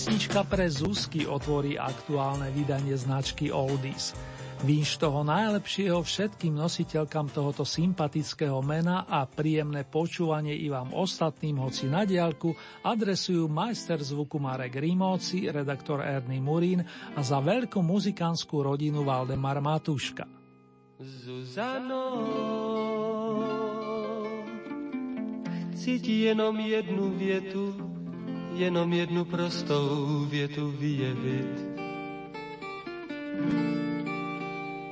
Pesnička pre Zuzky otvorí aktuálne vydanie značky Oldies. Vínš toho najlepšieho všetkým nositeľkám tohoto sympatického mena a príjemné počúvanie i vám ostatným, hoci na diálku, adresujú majster zvuku Marek Rimóci, redaktor Erny Murín a za veľkú muzikánskú rodinu Valdemar Matuška. Zuzano, chci ti jenom jednu vietu jenom jednu prostou větu vyjevit.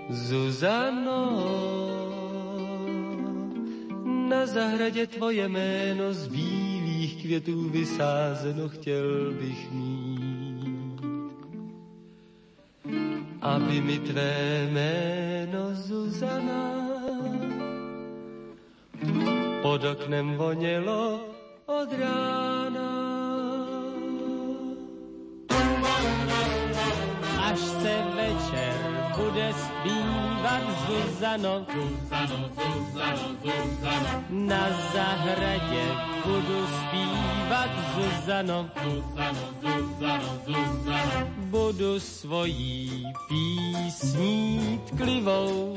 Zuzano, na zahradě tvoje jméno z bílých květů vysázeno chtěl bych mít. Aby mi tvé jméno Zuzana pod oknem vonělo od rána. Až se večer bude zpívat Zuzano. Zuzano, Zuzano, Zuzano. Na zahradě budu zpívat Zuzano. Zuzano, Zuzano, Zuzano. Budu svojí písní tklivou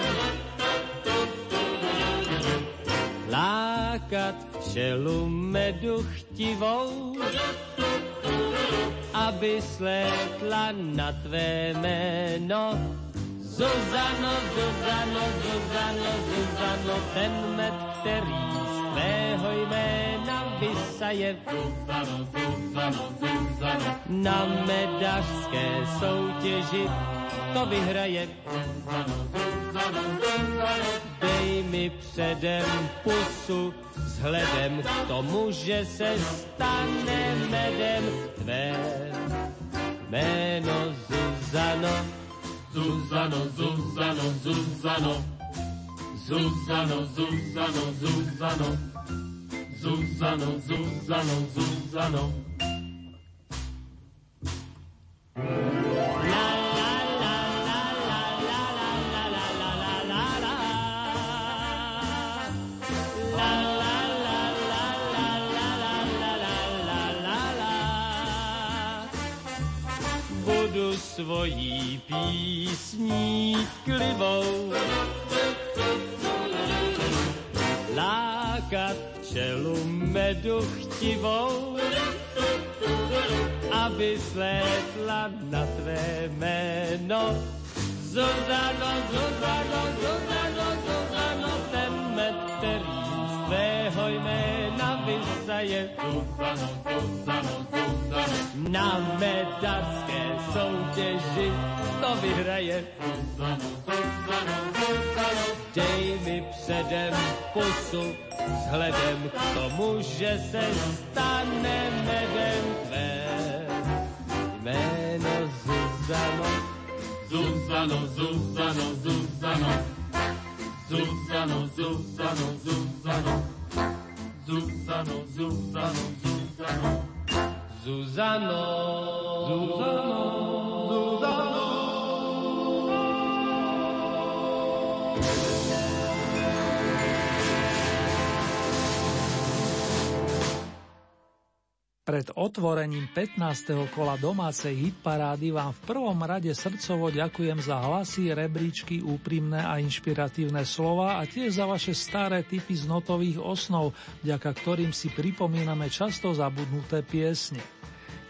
lákat včelu medu chtivou aby slétla na tvé jméno. Zuzano, Zuzano, Zuzano, Zuzano, ten med, který z tvého jména vysaje. Zuzano, Zuzano, Zuzano. Na medařské soutěži to vyhraje. Zuzano, Zuzano, Zuzano. Dej mi předem pusu, vzhledem k tomu, že se stane medem tvé jméno Zuzano. Zuzano, Zuzano, Zuzano. Zuzano, Zuzano, Zuzano. Zuzano, Zuzano, Zuzano. svojí klivou. Lákat čelu medu chtivou, aby slétla na tvé jméno. Zuzano, Zuzano, Zuzano, Zuzano, ten med, který z tvého jména vysaje. Zuzano, Zuzano. Na medařské soutěži to vyhraje. Dej mi předem pusu, vzhledem k tomu, že se stane medem tvé jméno. Zuzano, Zuzano, Zuzano. Zuzano, Zuzano, Zuzano. Zuzano, Zuzano, Zuzano. Zuzano, Zuzano, Zuzano. Pred otvorením 15. kola domácej hitparády vám v prvom rade srdcovo ďakujem za hlasy, rebríčky, úprimné a inšpiratívne slova a tiež za vaše staré typy z notových osnov, vďaka ktorým si pripomíname často zabudnuté piesne.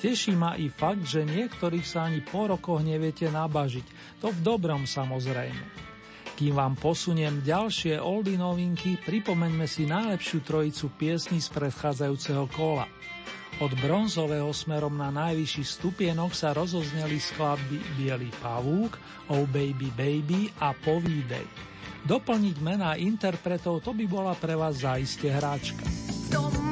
Teší ma i fakt, že niektorých sa ani po rokoch neviete nabažiť, to v dobrom samozrejme. Kým vám posuniem ďalšie oldy novinky, pripomeňme si najlepšiu trojicu piesní z predchádzajúceho kola – od bronzového smerom na najvyšší stupienok sa rozozneli skladby Bielý pavúk, Oh Baby Baby a Povídej. Doplniť mená interpretov to by bola pre vás zaiste hráčka. V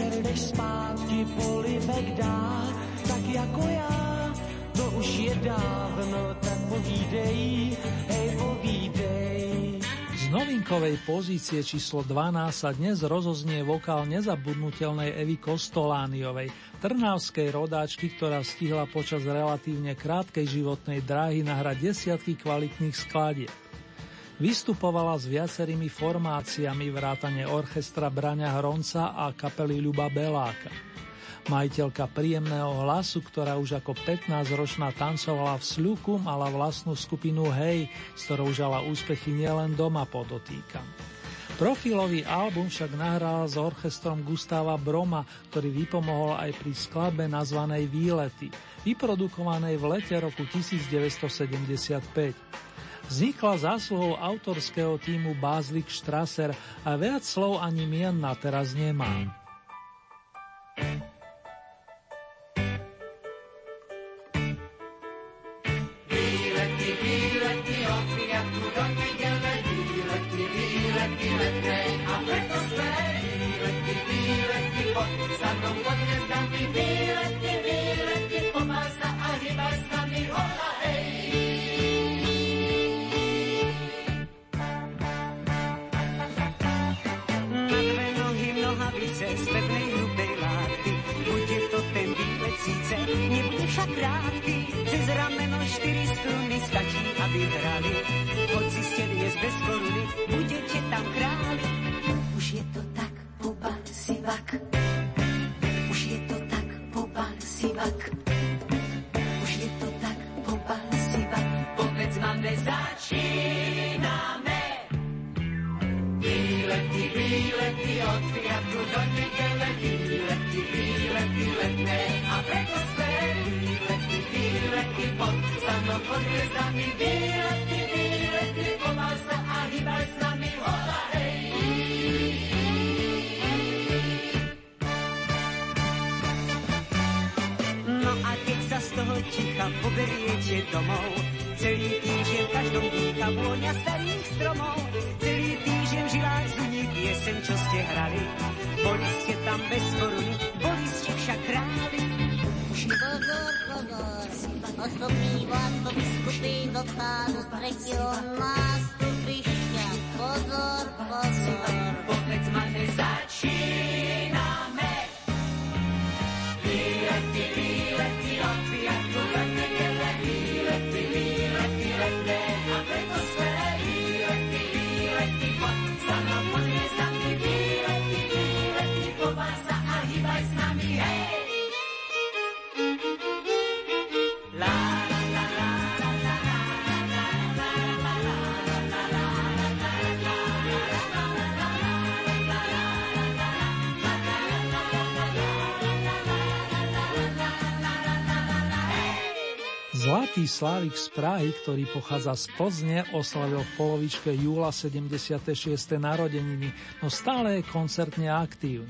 večer jdeš spát, ti dá, tak jako já, to už je dávno, tak povídej, hej povídej. Z novinkovej pozície číslo 12 sa dnes rozoznie vokál nezabudnutelnej Evy Kostolániovej, trnavskej rodáčky, ktorá stihla počas relatívne krátkej životnej dráhy nahrať desiatky kvalitných skladieb. Vystupovala s viacerými formáciami vrátane orchestra Braňa Hronca a kapely Ľuba Beláka. Majiteľka príjemného hlasu, ktorá už ako 15-ročná tancovala v Sľuku, mala vlastnú skupinu Hej, s ktorou žala úspechy nielen doma podotýkam. Profilový album však nahral s orchestrom Gustava Broma, ktorý vypomohol aj pri skladbe nazvanej Výlety, vyprodukovanej v lete roku 1975. Vznikla zásluhou autorského týmu Bázlik Strasser a viac slov ani mien na teraz nemám. skládky, cez rameno štyri struny stačí, aby hrali. Hoci ste dnes bez koruny, budete tam králi. Už je to tak, poba si vak. Už je to tak, poba si vak. Už je to tak, poba si vak. Povedz máme, začíname. Výlety, výlety, od piatku do nedele. Pod hviezdami výletky, výletky, pomal sa a hýbaj s nami, hola, hej. No a keď sa z toho ticha poberiete domov, celý týždeň každou každom dýcha vôňa starých stromov, celý týždeň v žilách zuní piesem, čo ste hrali. Boli ste tam bez koruny, boli ste však králi. Už nebol, bol, bol, bol. Osobný vlastok skupín do stádu tretieho nástupišťa. Pozor, pozor. Povedz, máte začít. Zlatý Slávik z Prahy, ktorý pochádza z Plzne, oslavil v polovičke júla 76. narodeniny, no stále je koncertne aktívny.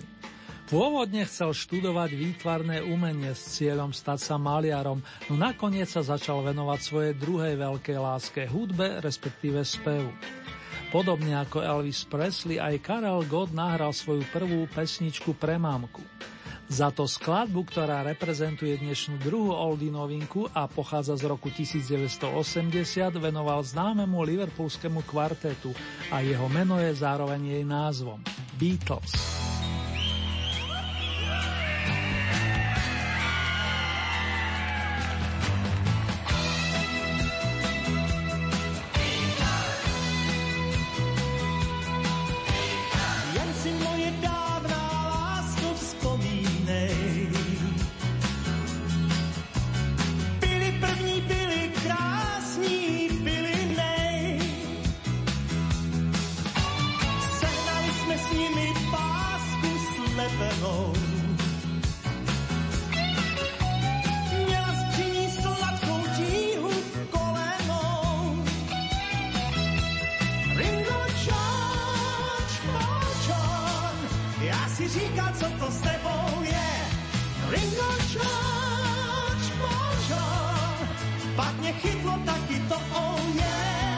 Pôvodne chcel študovať výtvarné umenie s cieľom stať sa maliarom, no nakoniec sa začal venovať svojej druhej veľkej láske hudbe, respektíve spevu. Podobne ako Elvis Presley, aj Karel Gott nahral svoju prvú pesničku pre mamku. Za to skladbu, ktorá reprezentuje dnešnú druhú oldie novinku a pochádza z roku 1980, venoval známemu liverpoolskému kvartetu a jeho meno je zároveň jej názvom Beatles. já si říkal, co to s tebou je. Ringo George, Paul John, pak mě chytlo taky to oh yeah.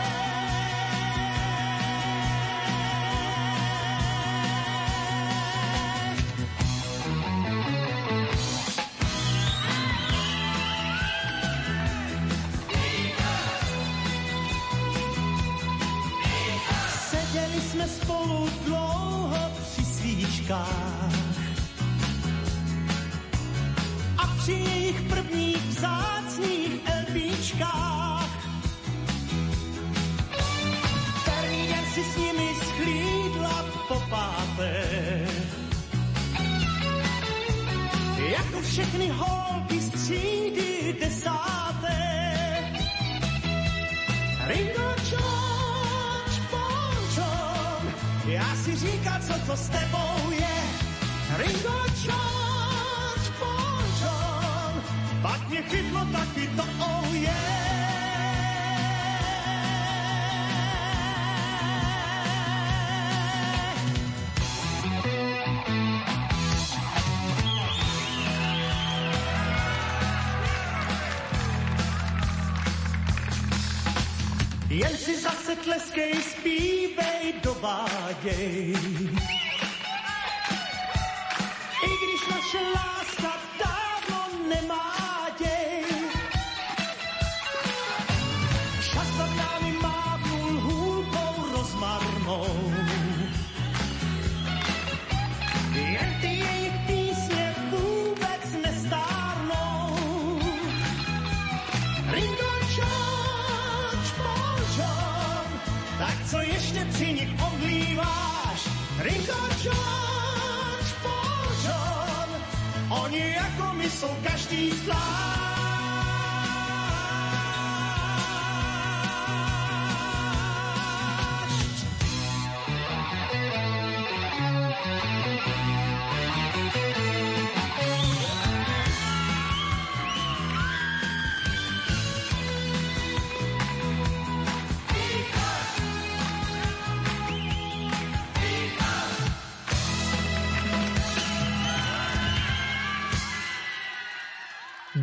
Všechny holky z třídy desáté. Ringo George, Bon John, já si říkal, co to s tebou Atlas ke speed bay dobaye.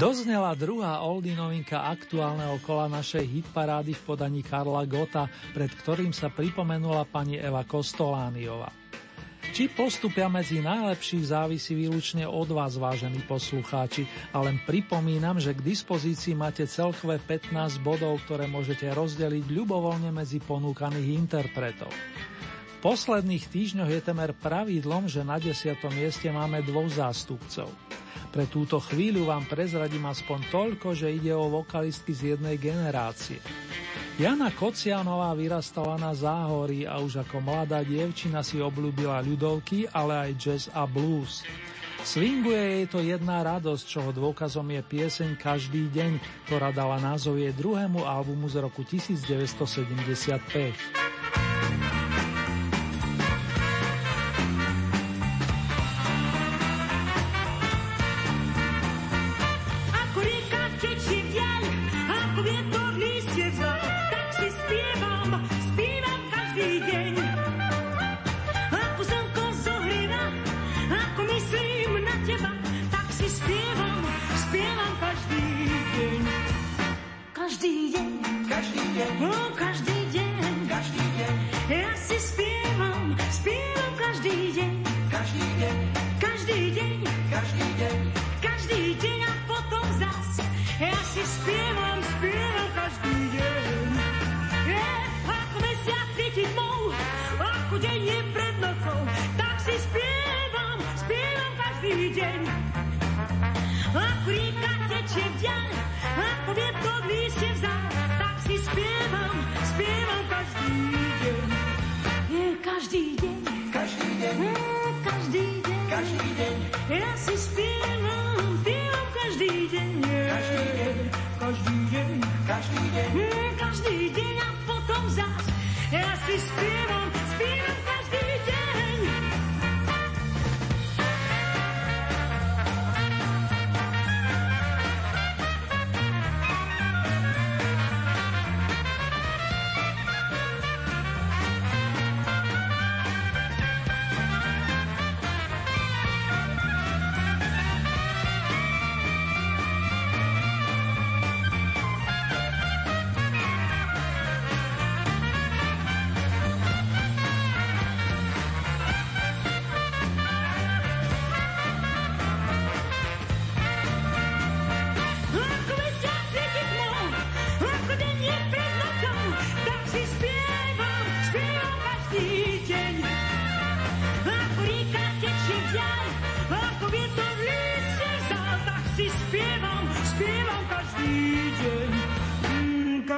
Doznela druhá oldie novinka aktuálneho kola našej hitparády v podaní Karla Gota, pred ktorým sa pripomenula pani Eva Kostolániova. Či postupia medzi najlepších závisí výlučne od vás, vážení poslucháči, a len pripomínam, že k dispozícii máte celkové 15 bodov, ktoré môžete rozdeliť ľubovoľne medzi ponúkaných interpretov. V posledných týždňoch je temer pravidlom, že na desiatom mieste máme dvoch zástupcov. Pre túto chvíľu vám prezradím aspoň toľko, že ide o vokalistky z jednej generácie. Jana Kocianová vyrastala na záhorí a už ako mladá dievčina si obľúbila ľudovky, ale aj jazz a blues. Swinguje jej to jedna radosť, čoho dôkazom je pieseň Každý deň, ktorá dala názov jej druhému albumu z roku 1975.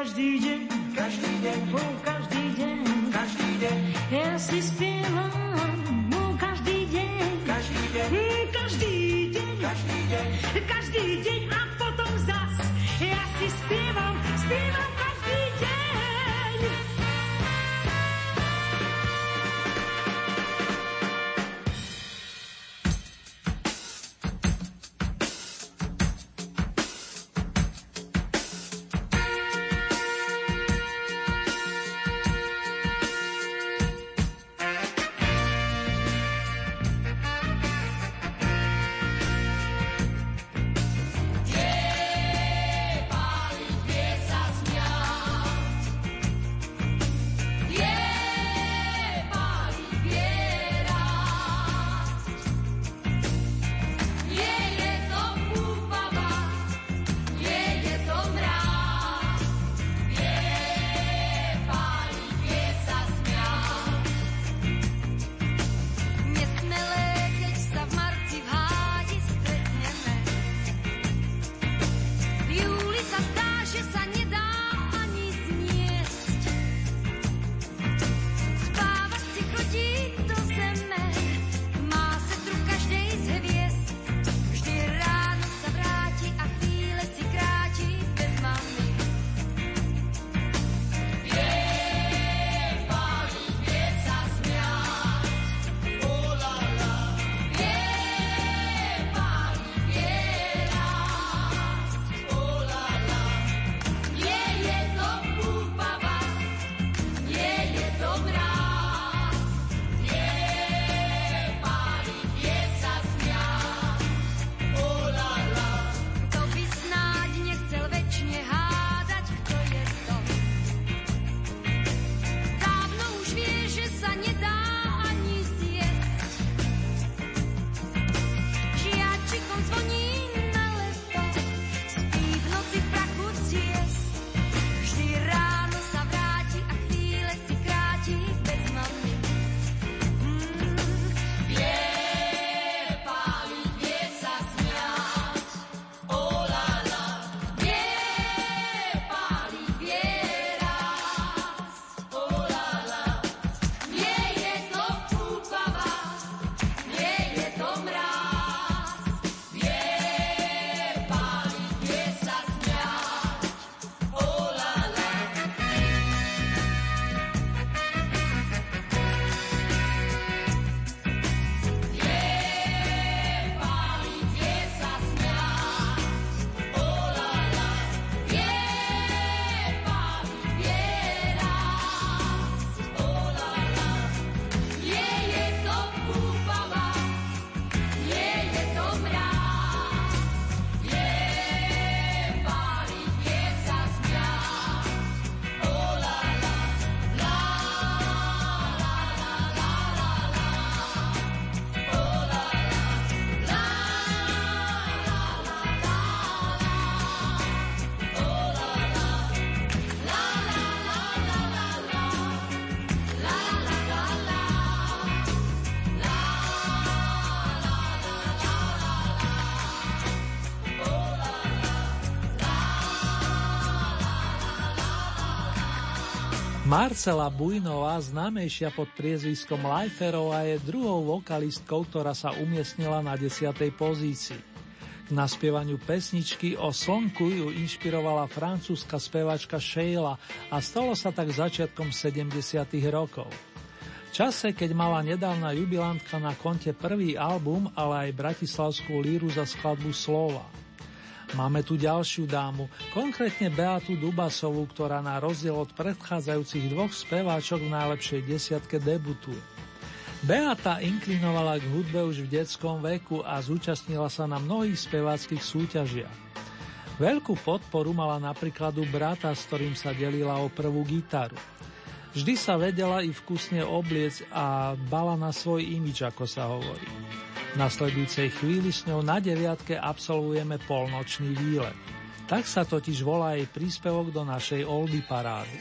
každý deň, každý deň, každý deň, každý deň. Ja si spievam, Marcela Bujnová, známejšia pod priezviskom Lajferová, je druhou vokalistkou, ktorá sa umiestnila na 10. pozícii. K naspievaniu pesničky o slnku ju inšpirovala francúzska spevačka Sheila a stalo sa tak začiatkom 70. rokov. V čase, keď mala nedávna jubilantka na konte prvý album, ale aj bratislavskú líru za skladbu Slova. Máme tu ďalšiu dámu, konkrétne Beatu Dubasovú, ktorá na rozdiel od predchádzajúcich dvoch speváčok v najlepšej desiatke debutuje. Beata inklinovala k hudbe už v detskom veku a zúčastnila sa na mnohých speváckých súťažiach. Veľkú podporu mala napríklad u brata, s ktorým sa delila o prvú gitaru. Vždy sa vedela i vkusne obliec a bala na svoj imič, ako sa hovorí. V nasledujúcej chvíli s ňou na deviatke absolvujeme polnočný výlet. Tak sa totiž volá jej príspevok do našej Oldy parády.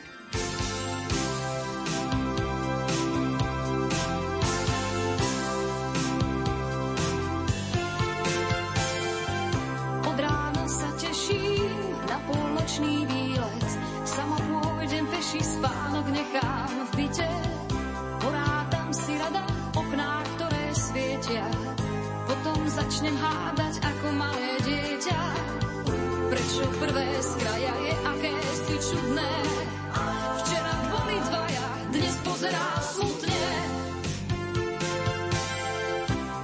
začnem hádať ako malé dieťa. Prečo prvé z kraja je aké si čudné? Včera boli dvaja, dnes pozerá smutne.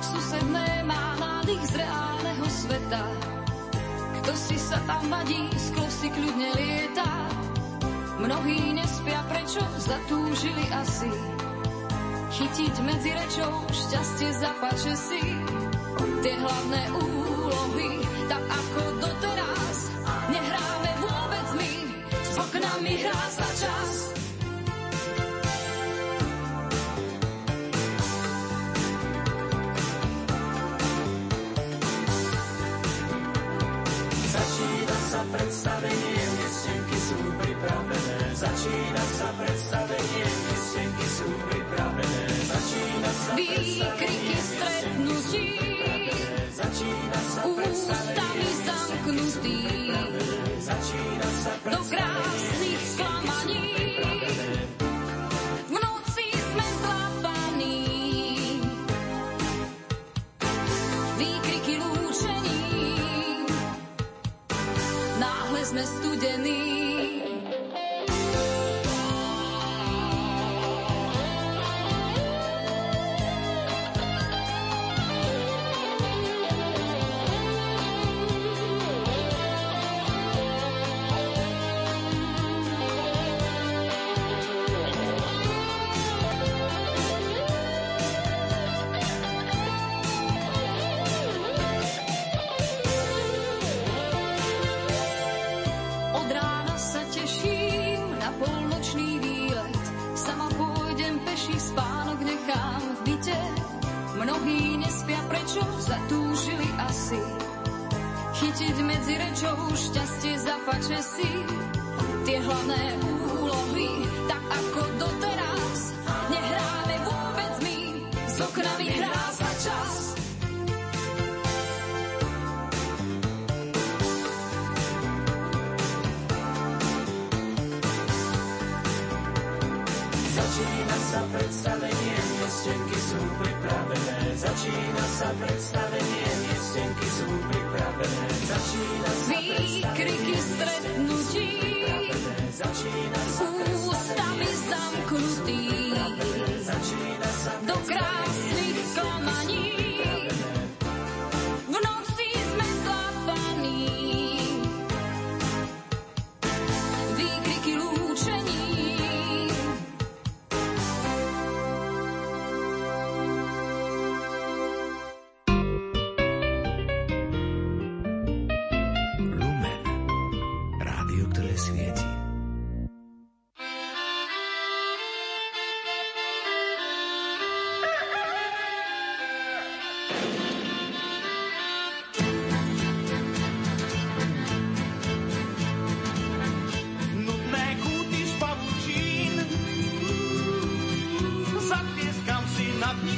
Susedné má nádych z reálneho sveta. Kto si sa tam vadí, sklo si kľudne lieta. Mnohí nespia, prečo zatúžili asi. Chytiť medzi rečou šťastie zapače si tie hlavné úlohy, tak ako pravdy. Začína sa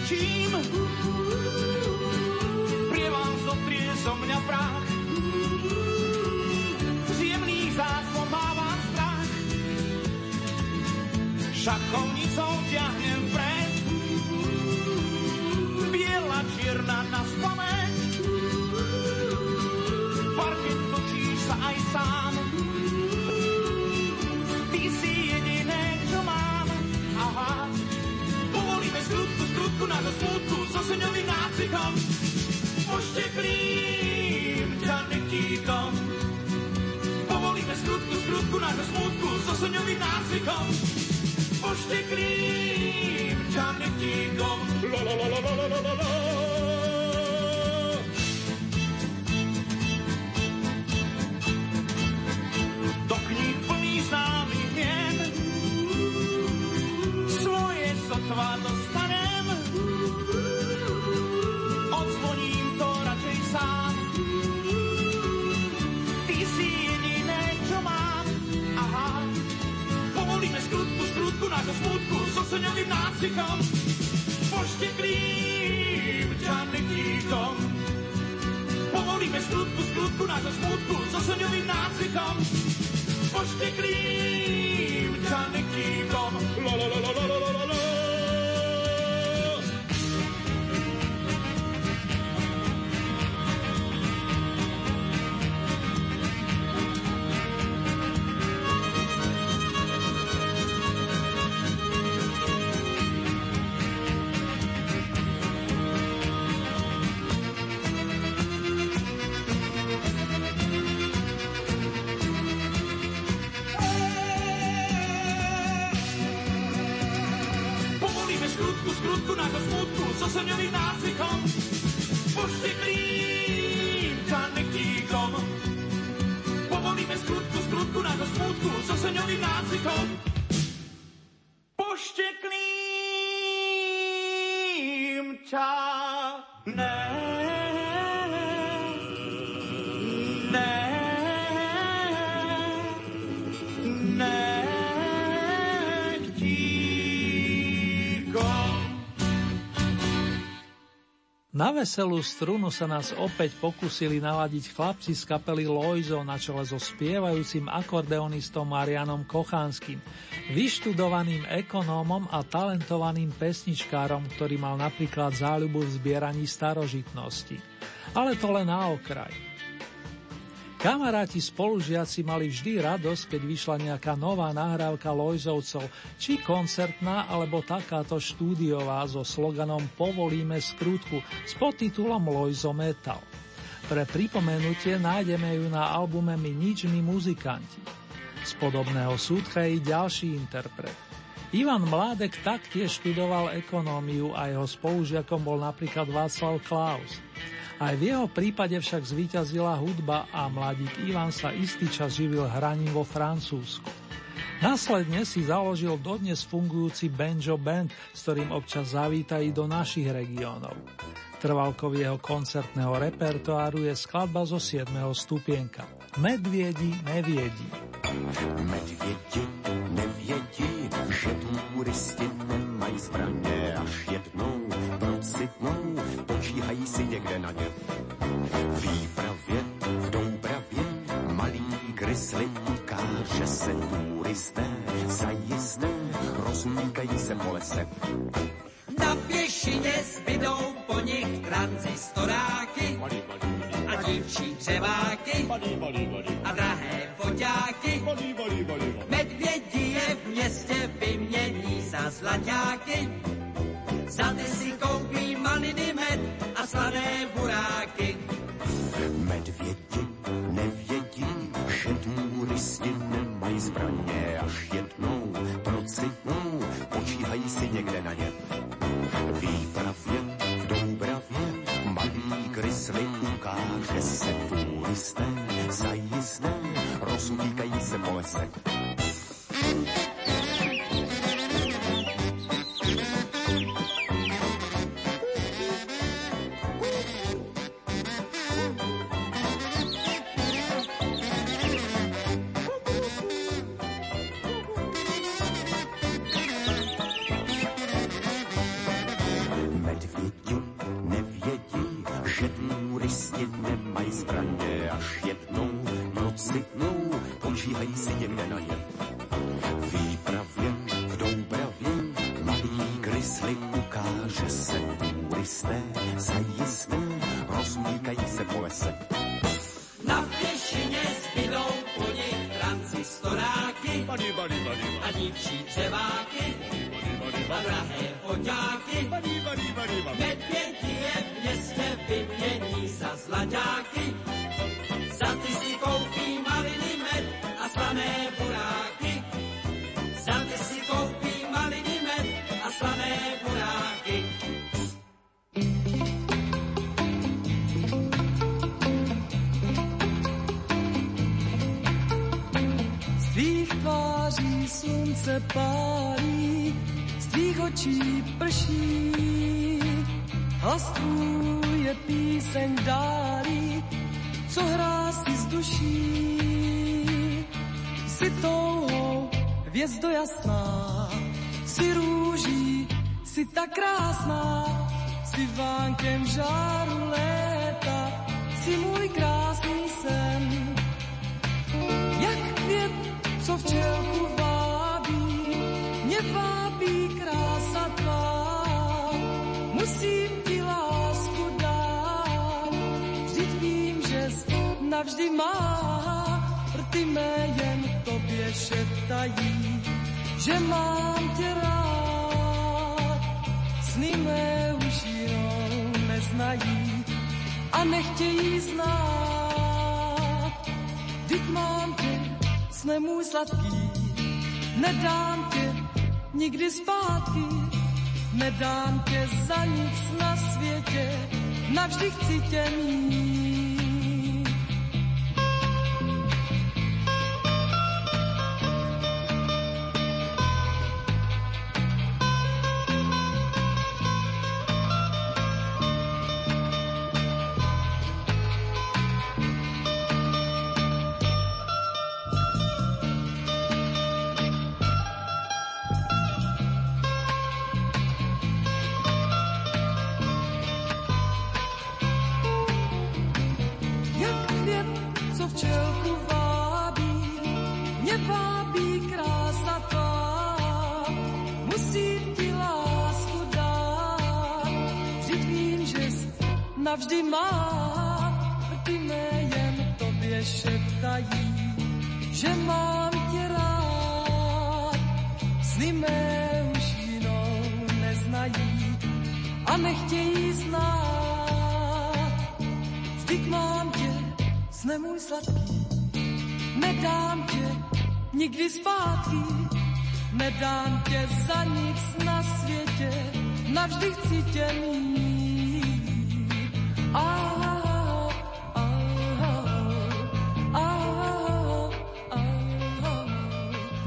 Čím Prievan zotrie so mňa prach. Z jemných mávam strach. Šachovnicou ťahne Na veselú strunu sa nás opäť pokúsili naladiť chlapci z kapely Loizo na čele so spievajúcim akordeonistom Marianom Kochanským, vyštudovaným ekonómom a talentovaným pesničkárom, ktorý mal napríklad záľubu v zbieraní starožitnosti. Ale to len na okraj. Kamaráti spolužiaci mali vždy radosť, keď vyšla nejaká nová nahrávka Lojzovcov, či koncertná, alebo takáto štúdiová so sloganom Povolíme skrutku s podtitulom Lojzo Metal. Pre pripomenutie nájdeme ju na albume My nič, my muzikanti. Z podobného súdka je ďalší interpret. Ivan Mládek taktiež študoval ekonómiu a jeho spolužiakom bol napríklad Václav Klaus. Aj v jeho prípade však zvíťazila hudba a mladík Ivan sa istý čas živil hraním vo Francúzsku. Následne si založil dodnes fungujúci Banjo Band, s ktorým občas zavíta i do našich regiónov. Trvalkov jeho koncertného repertoáru je skladba zo 7. stupienka. Medviedi neviedi. Medviedi neviedi, že turisti nemají zbraně až jednou procitnou, počíhají si někde na ně. Výpravě v Doubravě malý krysli ukáže se turisté zajisté rozmíkají se po lese. Na pěšině zbydou po nich transistoráky a dívčí dřeváky a drahé foťáky. Medvědi je v městě vymění za zlaťáky. Za ty si koupí maliny med a slané buráky. Medvědi nevědí, že turisti nemají zbraně až jednou procitnou, počíhají si někde na ně. Turisté zajisté rozmíkají se po lese. Foťáky. Medvědi je v městě vymění za zlaťáky. Za ty si koupí maliny med a slané buráky. Za ty si koupí maliny med a slané buráky. Z tvých tváří slunce tvých očí prší. Hlas je píseň dálí, co hrá si z duší. Jsi touhou, hvězdo jasná, jsi růží, jsi tak krásná, jsi vánkem žáru léta, jsi můj krásný navždy má. Rty mé jen tobě šeptají, že mám tě rád. Sny mé už jinou neznají a nechtějí znát. Vždyť mám tě, sne můj sladký, nedám tě nikdy zpátky. Nedám tě za nic na světě, navždy chci tě mít.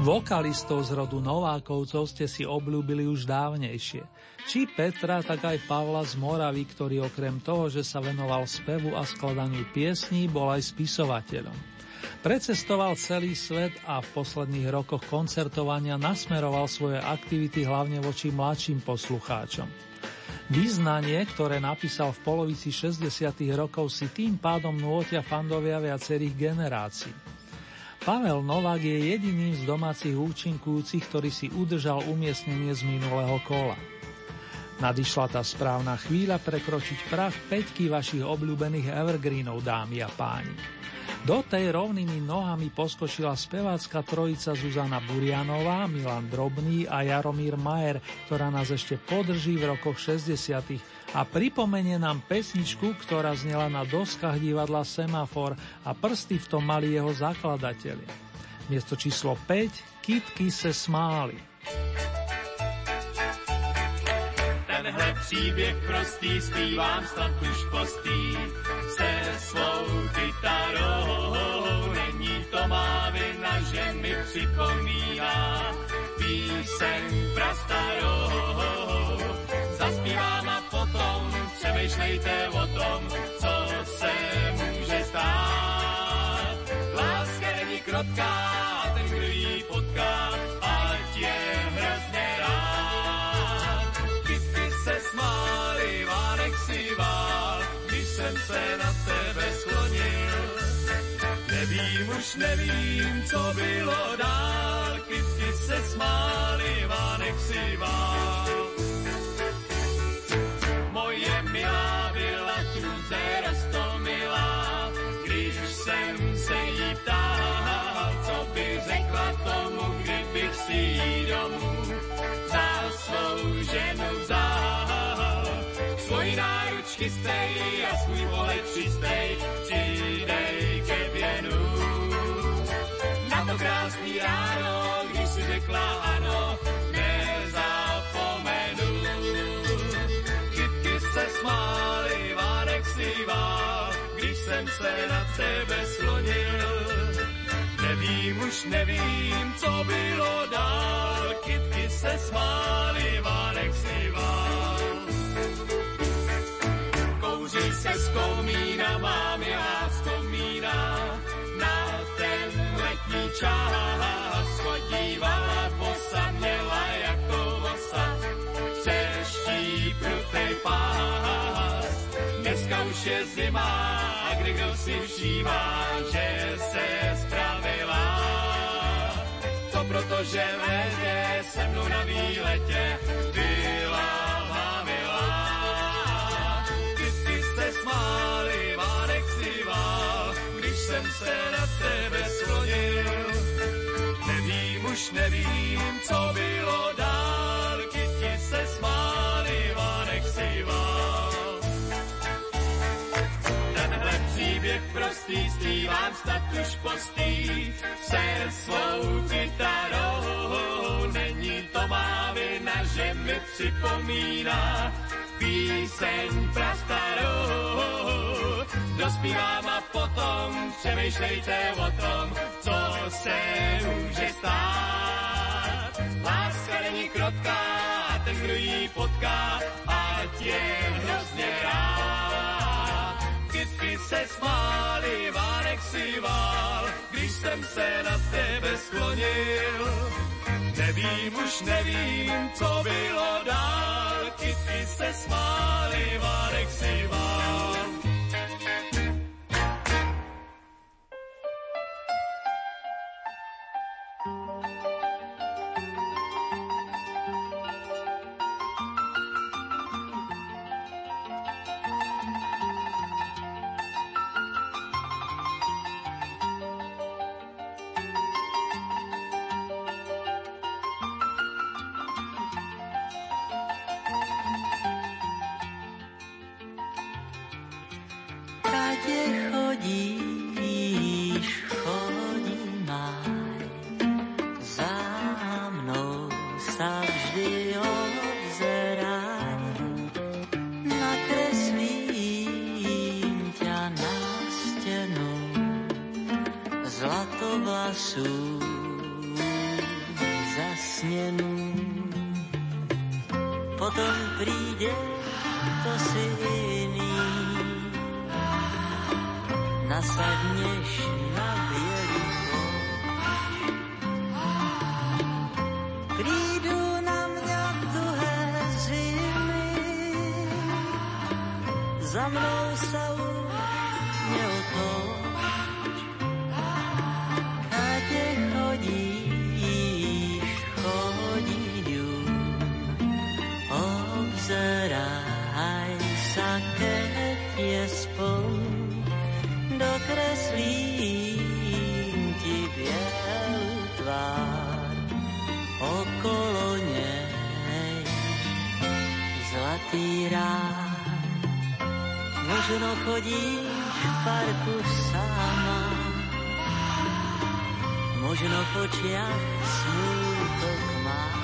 Vokalistov z rodu Novákovcov ste si obľúbili už dávnejšie. Či Petra, tak aj Pavla z Moravy, ktorý okrem toho, že sa venoval spevu a skladaniu piesní, bol aj spisovateľom. Precestoval celý svet a v posledných rokoch koncertovania nasmeroval svoje aktivity hlavne voči mladším poslucháčom. Význanie, ktoré napísal v polovici 60. rokov, si tým pádom nôtia fandovia viacerých generácií. Pavel Novák je jediným z domácich účinkujúcich, ktorý si udržal umiestnenie z minulého kola. Nadišla tá správna chvíľa prekročiť prach peťky vašich obľúbených evergreenov, dámy a páni. Do tej rovnými nohami poskočila spevácka trojica Zuzana Burianová, Milan Drobný a Jaromír Majer, ktorá nás ešte podrží v rokoch 60 a pripomenie nám pesničku, ktorá znela na doskách divadla Semafor a prsty v tom mali jeho zakladatelia. Miesto číslo 5 Kitky se smáli. Tenhle příběh prostý zpívám snad už postý se svou kytarou. Není to má vina, že mi připomíná píseň prastarou přemýšlejte o tom, co se může stát. Láska není krotká, ten, kdo ji potká, ať je hrozně rád. Kytky se smály, vánek si vál, když jsem se na tebe sklonil. Nevím, už nevím, co bylo dál, kytky se smály, vánek si vál. Už nevím, co bylo dál, kytky se smály, vánek vál. Kouří se z komína, mám já vzpomíná na ten letní čas. Chodívala posadněla jako vosa, přeští prutej pás. Dneska už je zima, a kdy kdo si všímá, že se protože v létě se mnou na výletě byla má milá. Vždycky se smáli, Vánek si vál, když jsem se na tebe slonil. Nevím, už nevím, co bylo dál, příběh prostý zpívám snad už postý, se svou kytarou není to má vina, že mi připomíná píseň prastarou. Dospívám a potom přemýšlejte o tom, co se může stát. Láska není krotká ten, kdo ji potká, ať je hrozně rád. Se smály, Vánek si vál, když jsem se na tebe sklonil. Nevím, už nevím, co bylo dál, kytky se smály, Vánek si vál. možno v očiach smútok máš.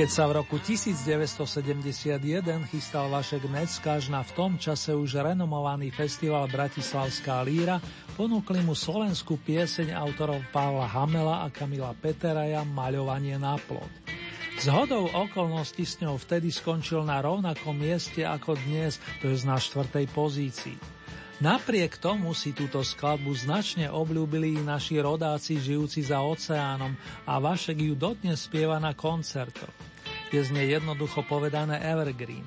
Keď sa v roku 1971 chystal Vašek Neckáž na v tom čase už renomovaný festival Bratislavská líra, ponúkli mu slovenskú pieseň autorov Pavla Hamela a Kamila Peteraja Maľovanie na plot. Z hodou okolností s ňou vtedy skončil na rovnakom mieste ako dnes, to je na štvrtej pozícii. Napriek tomu si túto skladbu značne obľúbili i naši rodáci žijúci za oceánom a Vašek ju dodnes spieva na koncertoch je z nej jednoducho povedané evergreen.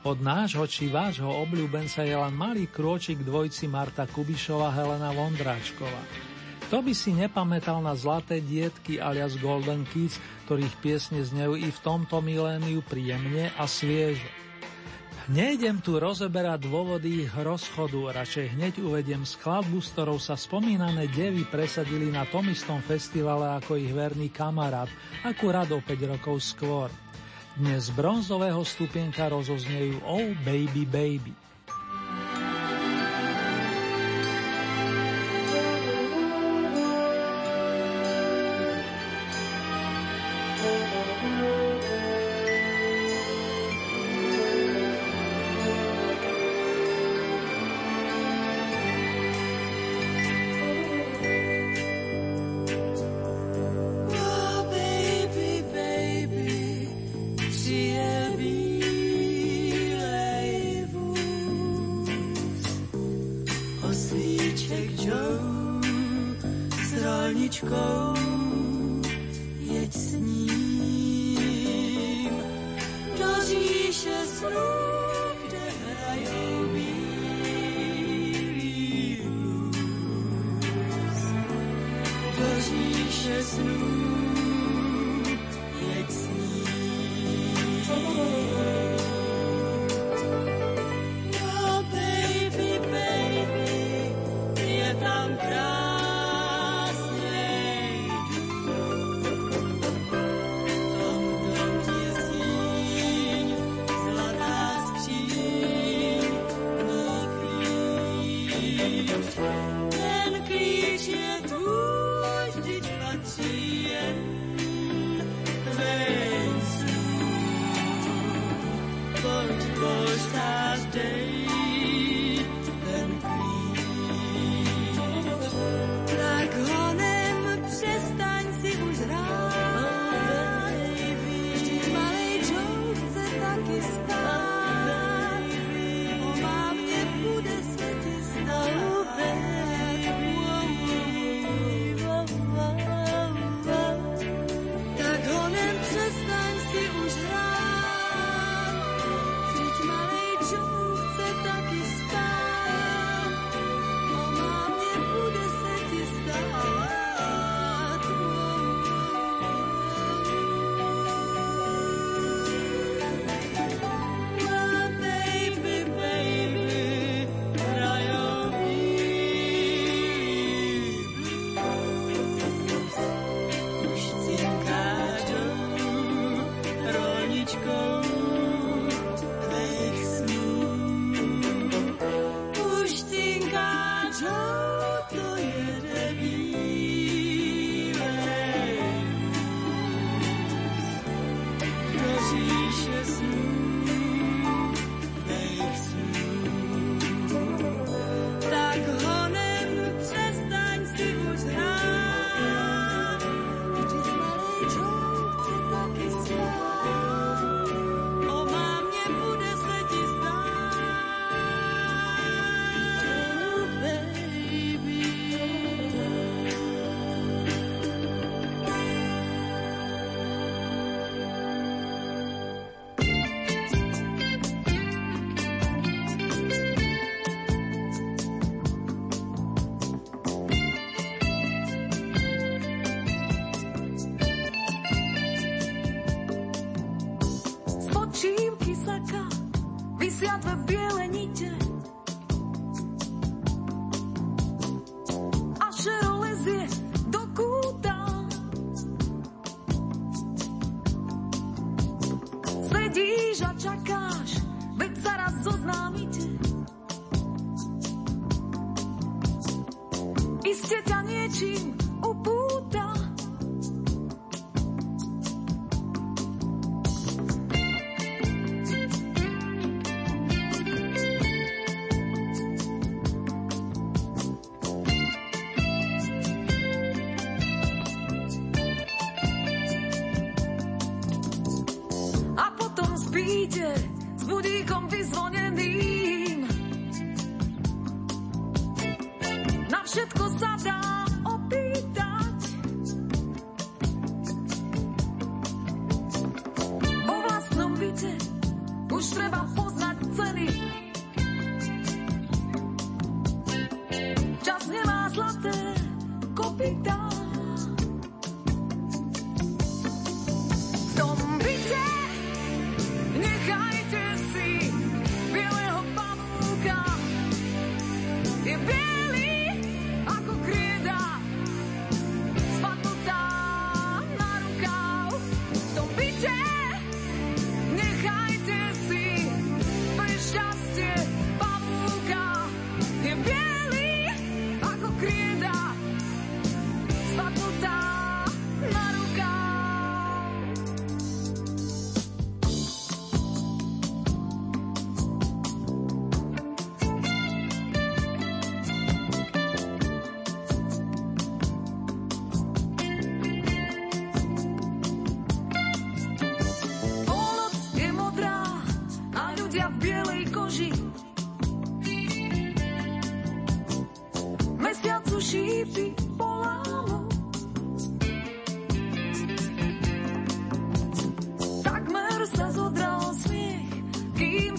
Od nášho či vášho obľúbenca je len malý krôčik dvojci Marta Kubišova Helena Vondráčková. Kto by si nepamätal na Zlaté dietky alias Golden Kids, ktorých piesne znejú i v tomto miléniu príjemne a sviežo. Nejdem tu rozeberať dôvody ich rozchodu, radšej hneď uvediem skladbu, s ktorou sa spomínané devy presadili na tom istom festivale ako ich verný kamarát, akurát o 5 rokov skôr. Dnes z bronzového stupienka rozoznejú Oh Baby Baby.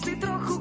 si trochu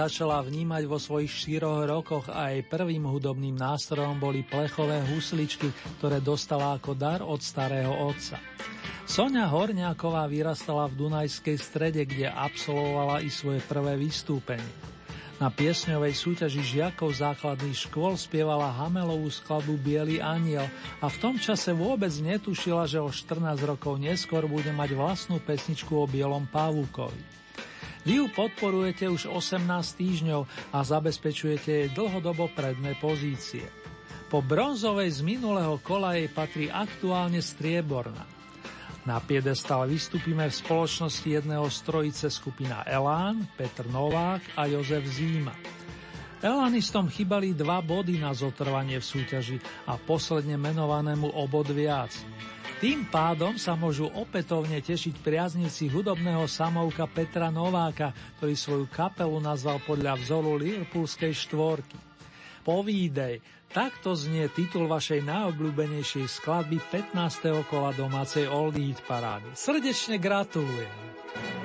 začala vnímať vo svojich štyroch rokoch a jej prvým hudobným nástrojom boli plechové husličky, ktoré dostala ako dar od starého otca. Sonia Horňáková vyrastala v Dunajskej strede, kde absolvovala i svoje prvé vystúpenie. Na piesňovej súťaži žiakov základných škôl spievala Hamelovú skladbu Bielý aniel a v tom čase vôbec netušila, že o 14 rokov neskôr bude mať vlastnú pesničku o Bielom pavúkovi. Vy ju podporujete už 18 týždňov a zabezpečujete jej dlhodobo predné pozície. Po bronzovej z minulého kola jej patrí aktuálne strieborná. Na piedestal vystúpime v spoločnosti jedného strojice skupina Elán, Petr Novák a Jozef Zíma. Elanistom chybali dva body na zotrvanie v súťaži a posledne menovanému obod viac. Tým pádom sa môžu opätovne tešiť priaznici hudobného samovka Petra Nováka, ktorý svoju kapelu nazval podľa vzoru Liverpoolskej štvorky. Povídej, takto znie titul vašej najobľúbenejšej skladby 15. kola domácej Oldie Hit parády. Srdečne gratulujem.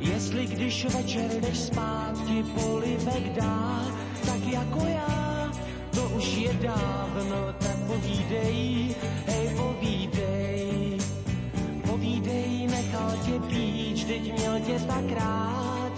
Jestli když večer jdeš spát, ti polivek dá, tak jako já, to už je dávno, tak povídej, hej povídej. Povídej, nechal tě píč, teď měl tě tak rád.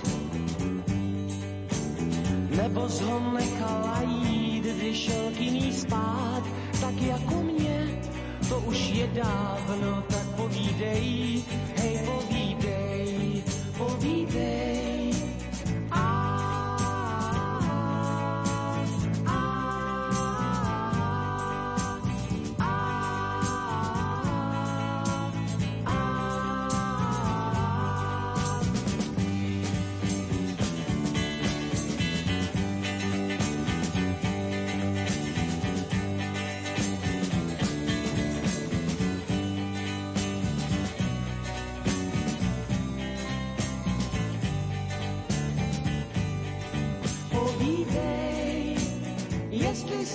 Nebo ho nechala jít, když šel k spát, tak jako mě, to už je dávno, tak povídej, hej povídej, povídej.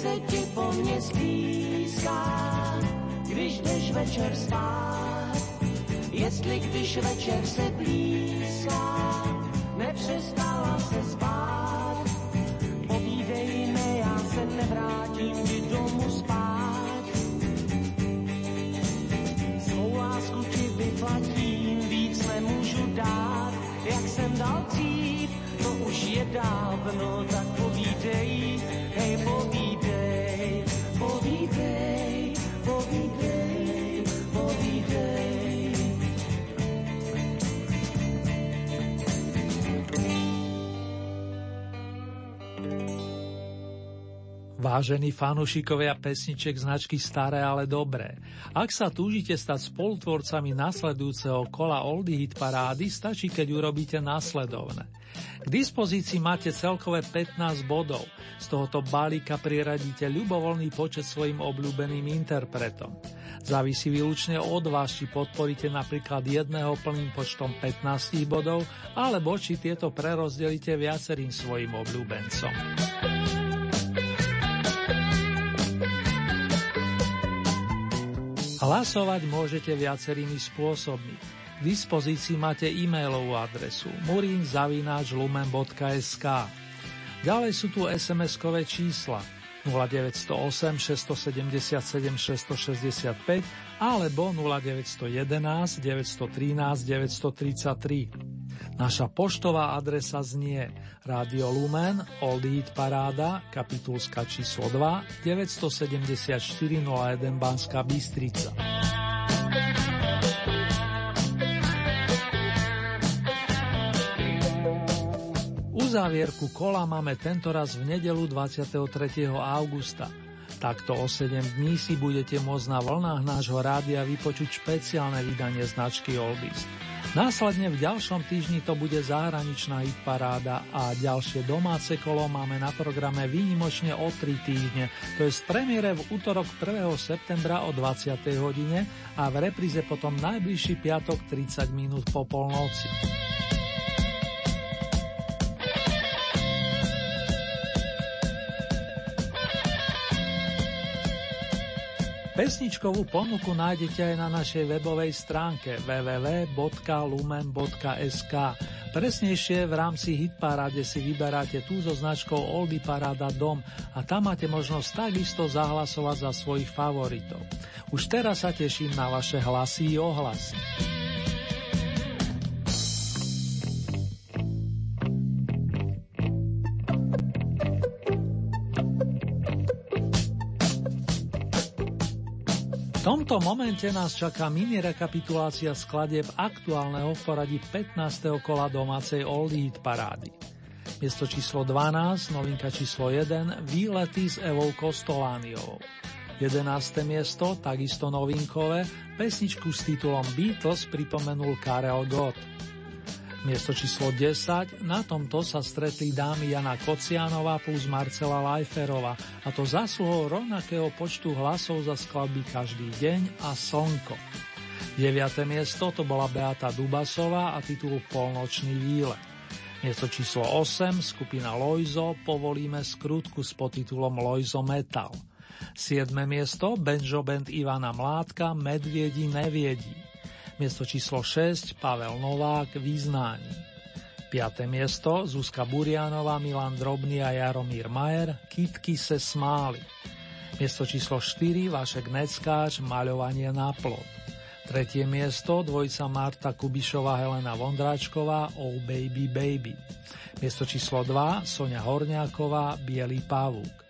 Se ti po mně stýská, když jdeš večer spát. Jestli když večer se blízká, nepřestala se spát. Povídej ne, já se nevrátím kdy domů spát. Svou lásku ti vyplatím, víc nemůžu dát, jak jsem dal dřív, to už je dávno, tak povídej, hej povídej. Vážení fanúšikovia pesniček značky Staré, ale dobré. Ak sa túžite stať spolutvorcami nasledujúceho kola Oldie Hit parády, stačí, keď urobíte následovné. K dispozícii máte celkové 15 bodov. Z tohoto balíka priradíte ľubovoľný počet svojim obľúbeným interpretom. Závisí výlučne od vás, či podporíte napríklad jedného plným počtom 15 bodov, alebo či tieto prerozdelíte viacerým svojim obľúbencom. Hlasovať môžete viacerými spôsobmi. K dispozícii máte e-mailovú adresu murinzavináčlumen.sk Ďalej sú tu SMS-kové čísla 0908 677 665 alebo 0911 913 933. Naša poštová adresa znie Radio Lumen, Old Heat Paráda, kapitulska číslo 2, 974 01 Banská Bystrica. Uzávierku kola máme tentoraz v nedelu 23. augusta. Takto o 7 dní si budete môcť na vlnách nášho rádia vypočuť špeciálne vydanie značky Oldies. Následne v ďalšom týždni to bude zahraničná hitparáda a ďalšie domáce kolo máme na programe výnimočne o 3 týždne, to je z premiére v útorok 1. septembra o 20. hodine a v repríze potom najbližší piatok 30 minút po polnoci. Pesničkovú ponuku nájdete aj na našej webovej stránke www.lumen.sk. Presnejšie v rámci Hitparáde si vyberáte tú so značkou Oldy Paráda Dom a tam máte možnosť takisto zahlasovať za svojich favoritov. Už teraz sa teším na vaše hlasy i ohlasy. Tomto momente nás čaká mini rekapitulácia skladeb aktuálneho v poradí 15. kola domácej Old Hit parády. Miesto číslo 12, novinka číslo 1, výlety s Evou Kostolániovou. 11. miesto, takisto novinkové, pesničku s titulom Beatles pripomenul Karel Gott. Miesto číslo 10, na tomto sa stretli dámy Jana Kocianová plus Marcela Lajferova, a to zasluhou rovnakého počtu hlasov za skladby Každý deň a Slnko. 9. miesto to bola Beata Dubasová a titul Polnočný výlet. Miesto číslo 8, skupina Lojzo, povolíme skrutku s podtitulom Lojzo Metal. 7. miesto, Benjo Band Ivana Mládka, Medviedi neviedí. Miesto číslo 6 Pavel Novák Význání. 5. miesto Zuzka Burianová, Milan Drobný a Jaromír Majer Kytky se smáli. Miesto číslo 4 Vašek Neckáč Maľovanie na plod. Tretie miesto dvojica Marta Kubišová Helena Vondráčková Oh Baby Baby. Miesto číslo 2 Sonia Horňáková Bielý pavúk.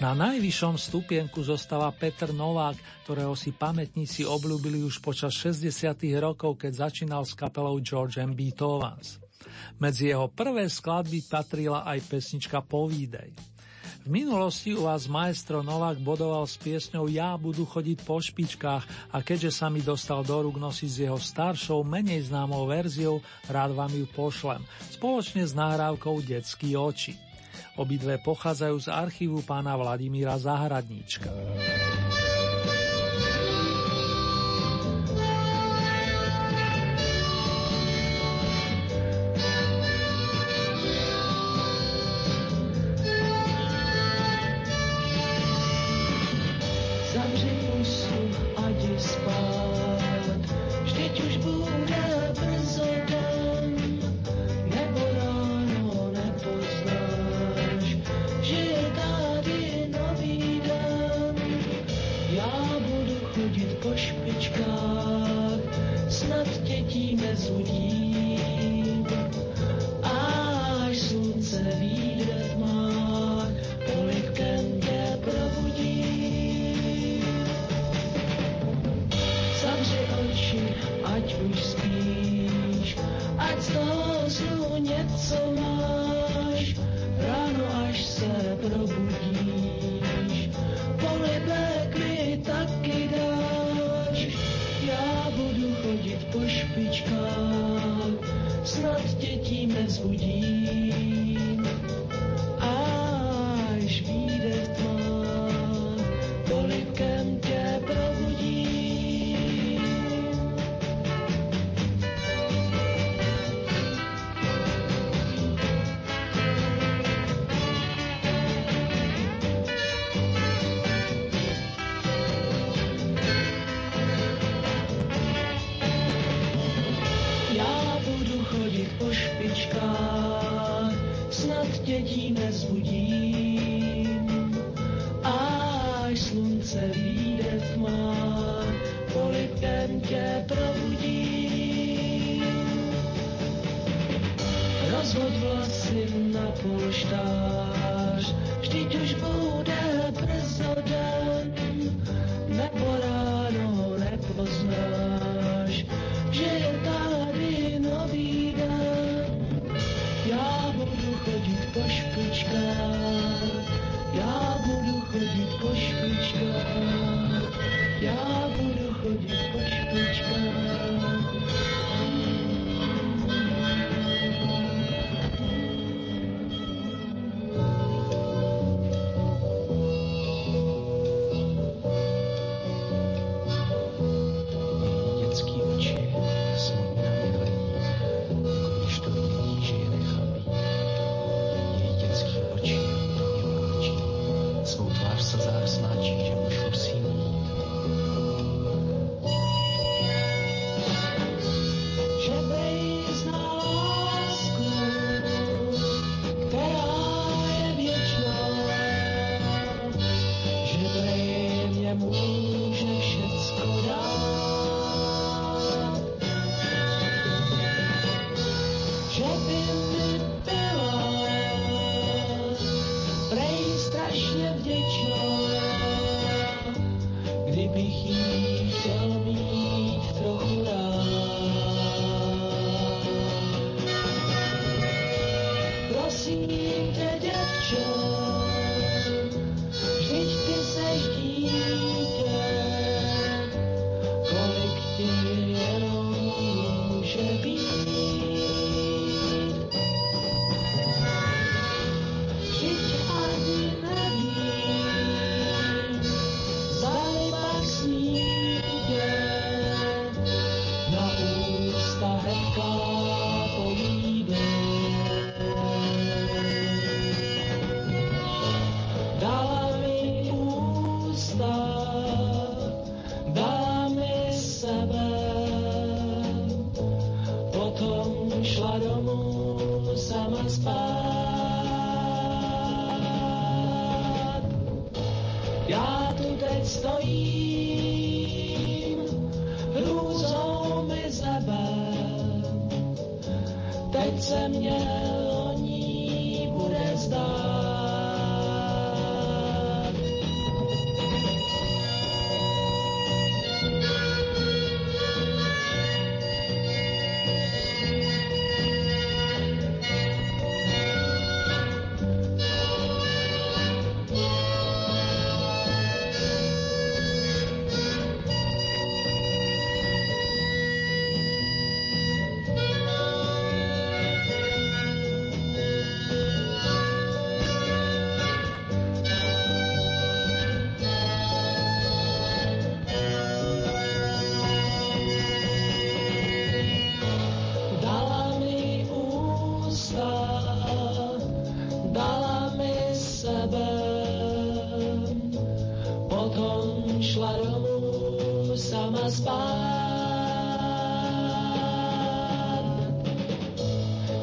Na najvyššom stupienku zostáva Petr Novák, ktorého si pamätníci obľúbili už počas 60. rokov, keď začínal s kapelou George M. Beethovens. Medzi jeho prvé skladby patrila aj pesnička Povídej. V minulosti u vás maestro Novák bodoval s piesňou Ja budu chodiť po špičkách a keďže sa mi dostal do rúk nosiť s jeho staršou, menej známou verziou, rád vám ju pošlem, spoločne s nahrávkou Detský oči. Obidve pochádzajú z archívu pána Vladimíra Zahradníčka.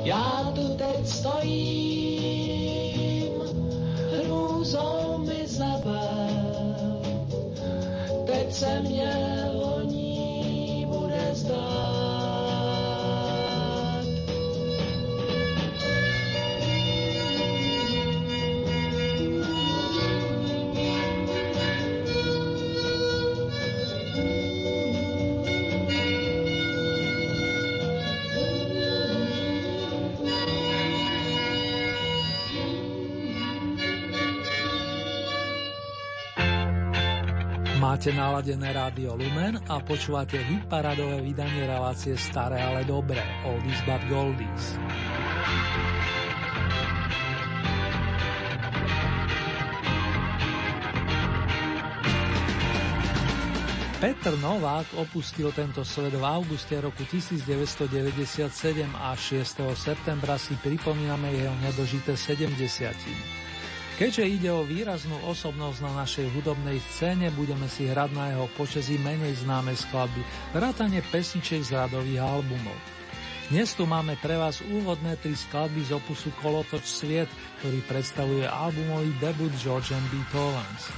Já tu teď stojím, hrůzou mi zabav, teď se mě Máte naladené rádio Lumen a počúvate hitparadové vydanie relácie Staré ale dobré, Oldies but Goldies. Petr Novák opustil tento svet v auguste roku 1997 a 6. septembra si pripomíname jeho nedožité 70. Keďže ide o výraznú osobnosť na našej hudobnej scéne, budeme si hrať na jeho počesí menej známe skladby, vrátane pesničiek z radových albumov. Dnes tu máme pre vás úvodné tri skladby z opusu Kolotoč sviet, ktorý predstavuje albumový debut George and Beethoven's.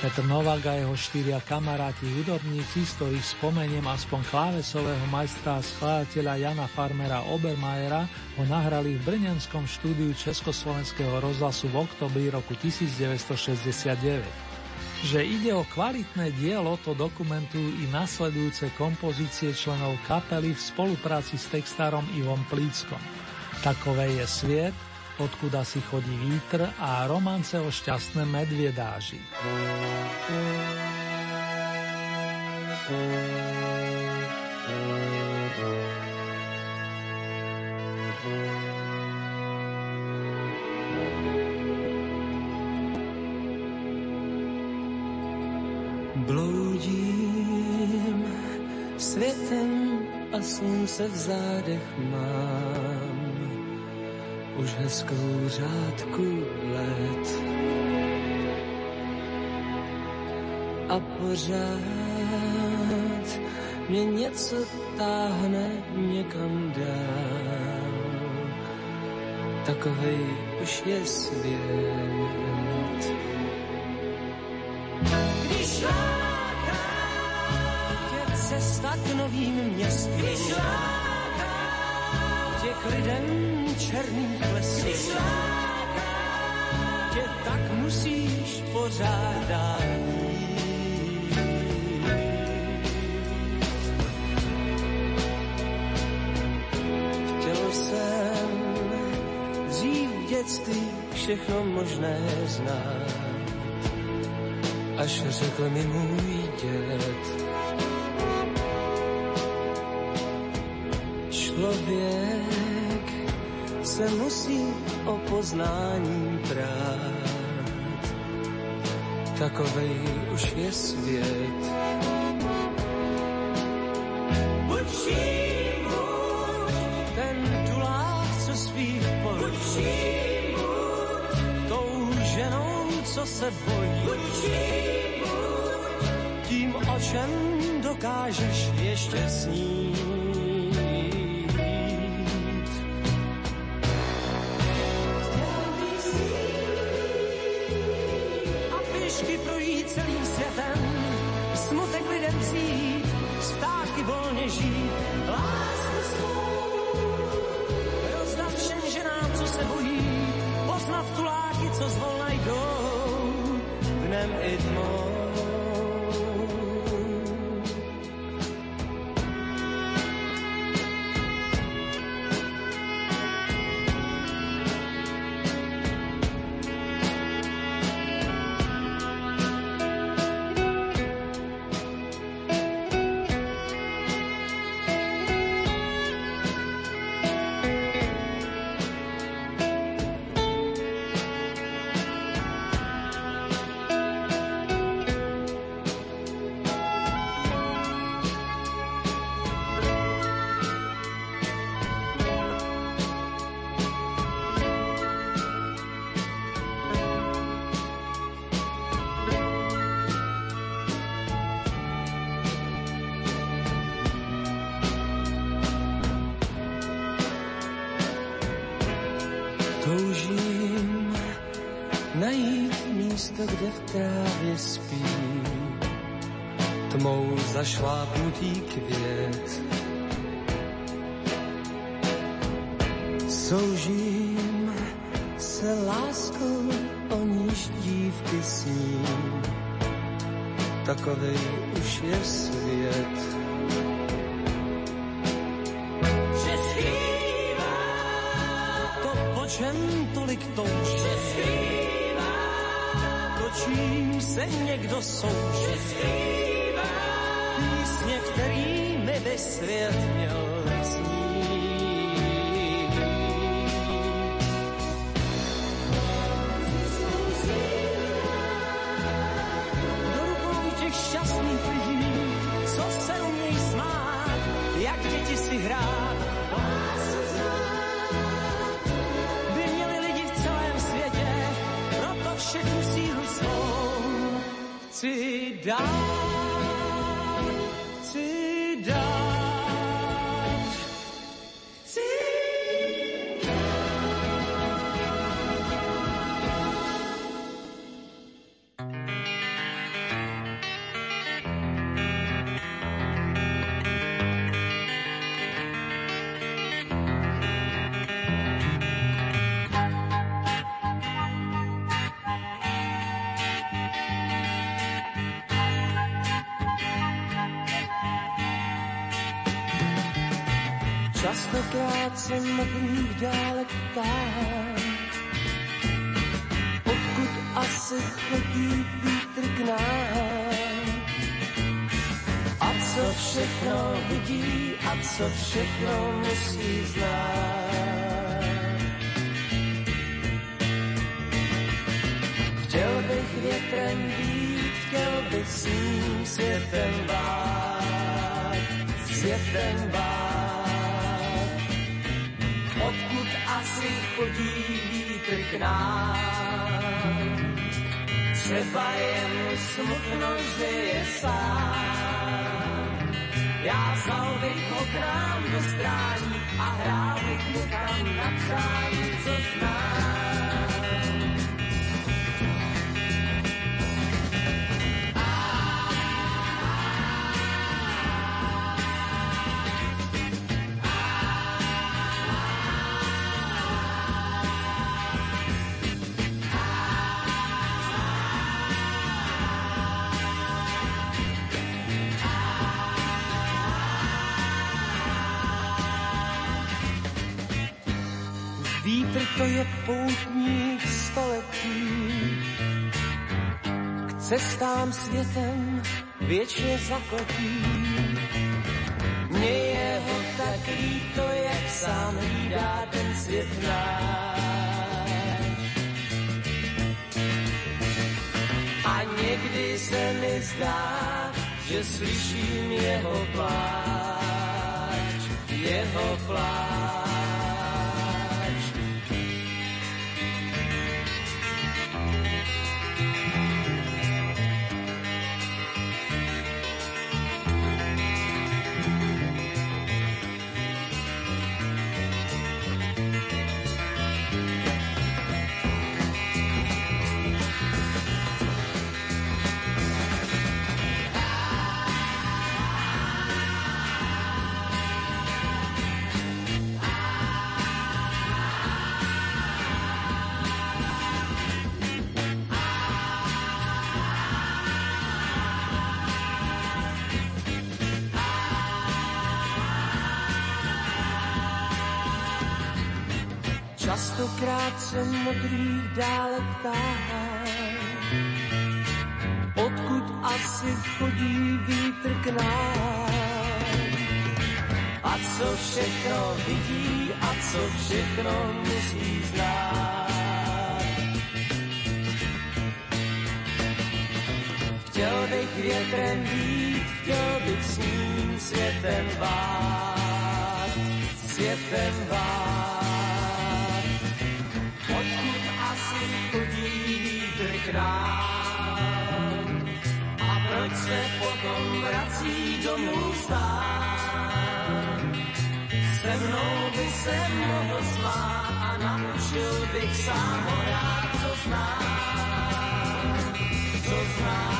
Petr Novák a jeho štyria kamaráti hudobníci, z ktorých spomeniem aspoň klávesového majstra a skladateľa Jana Farmera Obermajera, ho nahrali v brnenskom štúdiu Československého rozhlasu v oktobri roku 1969. Že ide o kvalitné dielo, to dokumentujú i nasledujúce kompozície členov kapely v spolupráci s textárom Ivom Plíckom. Takové je sviet, odkuda si chodí vítr a romance o šťastné medviedáži. Bloudím světem a slunce v zádech mám už hezkou řádku let. A pořád mě něco táhne někam dál. Takovej už je svět. Když láká tě cesta k novým městům, když láká tě k lidem když láká dítě, tak musíš pořád dát Chtěl jsem dřív v dětství všechno možné znát, až řekl mi můj děd. Se musí o poznání prát, takovej už je svět. Buď ten tulák, co vším buď, tou ženou, co se bojí. Buď tím, o čem dokážeš ještě snít. Se bojí, poznat tuláky, co zvolna jdou, dnem i tmou. Tmou zašlápnutý květ. Soužím se láskou, o níž dívky sní. Takovej už je svět. Že zpívá to, po čem tolik touží. Že zpívá to, čím se někdo souží. Že písně, kterými by svět měl šťastných lidí, co se umějí smát, jak děti si hrát. By měli lidi v celém světě, proto všechnu sílu svou chci dát, k nám? Třeba jen smutno, že je sám. Já vzal bych ho k nám do strání a hrál bych mu tam na přání, co znám. Cestám světem věčně zakotí. Mně je ho tak líto, jak sám hlídá ten svět náš. A někdy se mi zdá, že slyším jeho pláč, jeho pláč. Častokrát se modrý dále ptá, odkud asi chodí vítr k nám. A co všechno vidí a co všechno musí znát. Chtěl bych větrem být, chtěl bych s ním světem vát, světem vát. Krám. A proč se potom vrací domů stát? Se mnou by se mohl smát a naučil bych sám rád, co znám, co znám.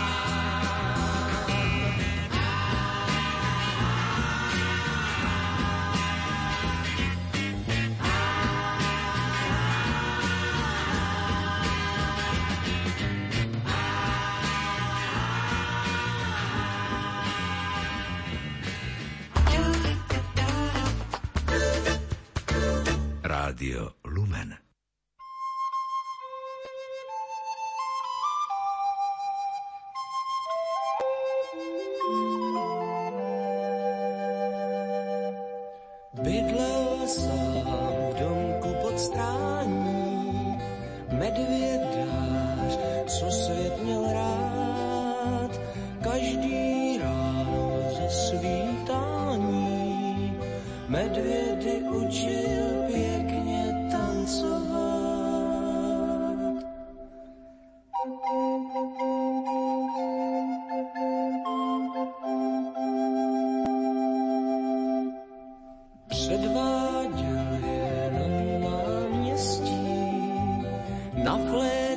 Předváděl je náměstí, na flétnu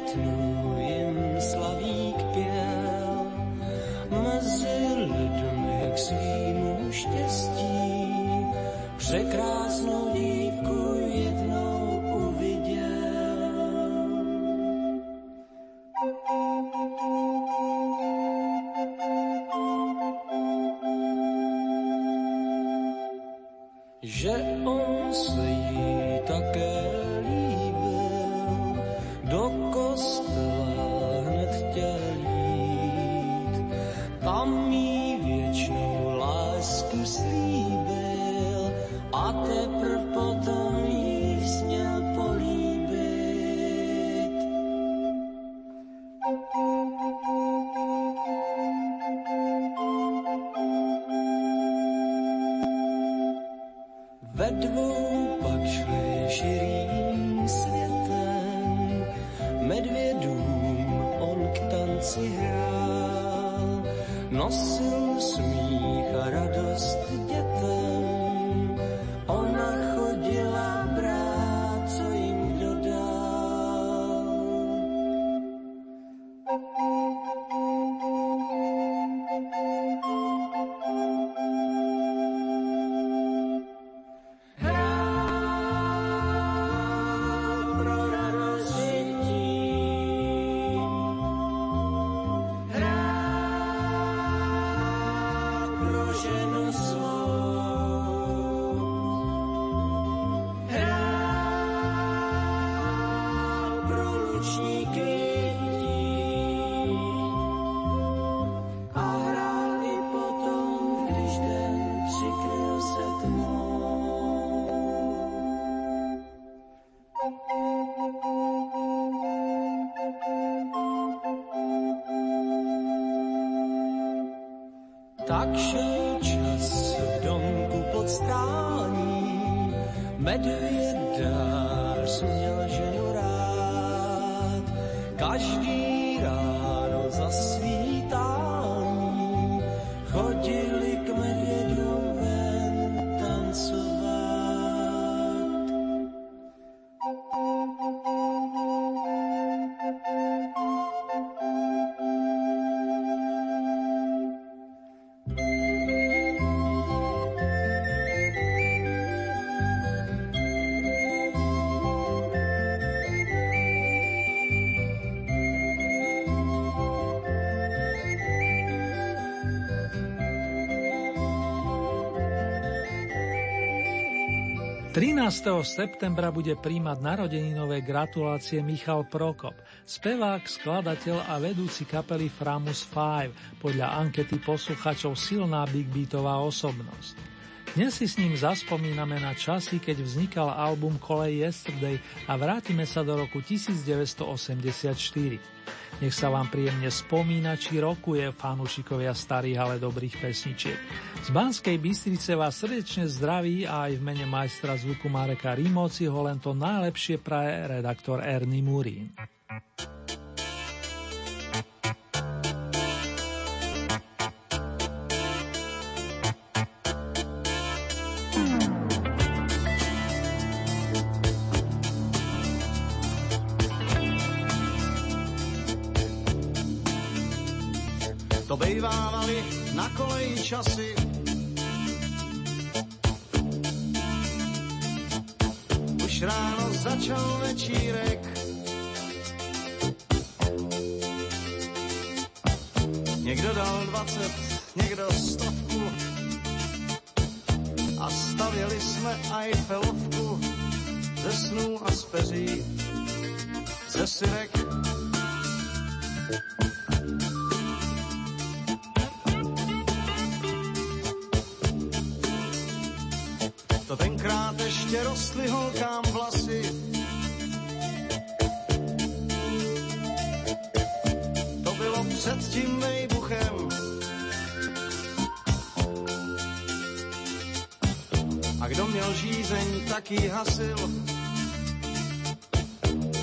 ...13. septembra bude príjmať narodeninové gratulácie Michal Prokop, spevák, skladateľ a vedúci kapely Framus 5, podľa ankety posluchačov silná big beatová osobnosť. Dnes si s ním zaspomíname na časy, keď vznikal album Kolej Yesterday a vrátime sa do roku 1984. Nech sa vám príjemne spomína, či rokuje fanúšikovia starých, ale dobrých pesničiek. Z Banskej Bystrice vás srdečne zdraví a aj v mene majstra zvuku Mareka Rímovci ho len to najlepšie praje redaktor Ernie Murín. Koleji časy. Už ráno začal večírek. Někdo dal 20, někdo stovku. A stavěli jsme Eiffelovku ze snů a z peří, ze syrek žízeň, tak ji hasil.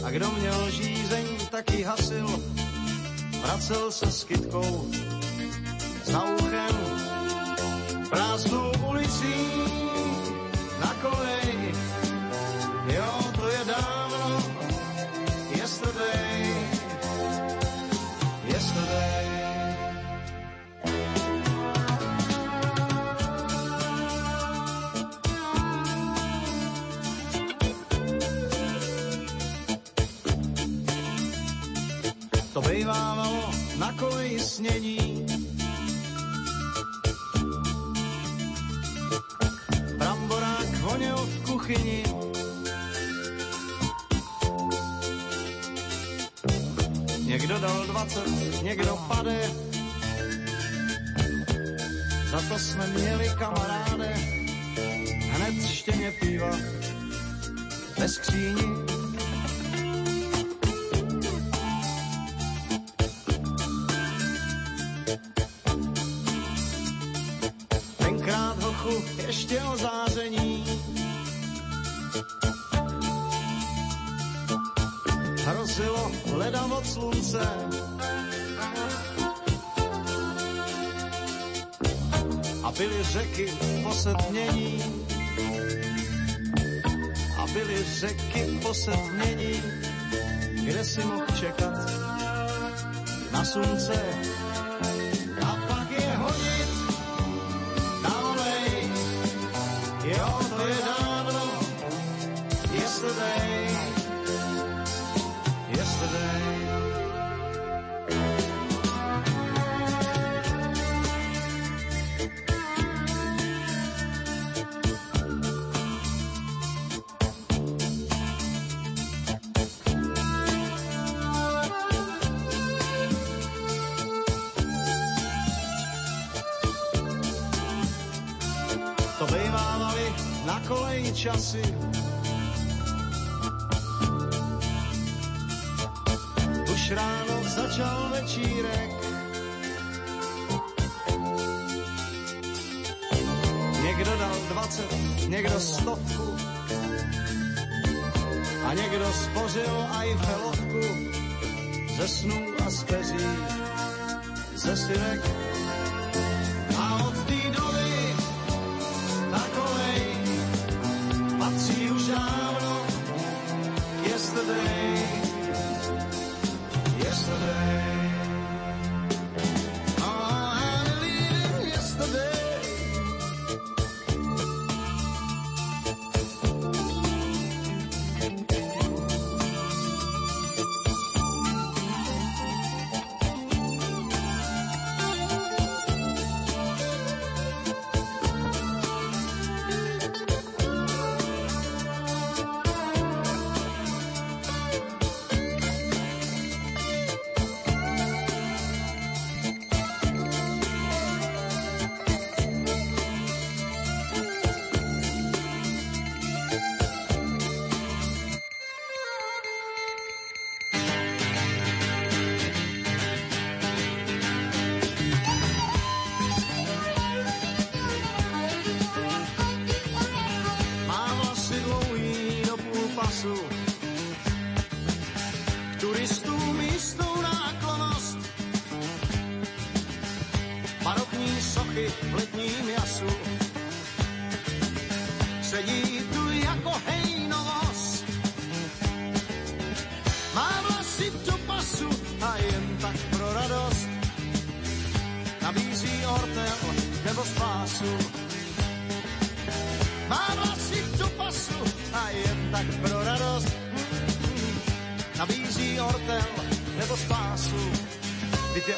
A kdo měl žízeň, tak ji hasil. Vracel se s kytkou 20, někdo pade. Za to jsme měli kamaráde. Hned štěně piva ve skříni. Posetmění. A byly řeky posetmění, kde si mohl čekat na slunce.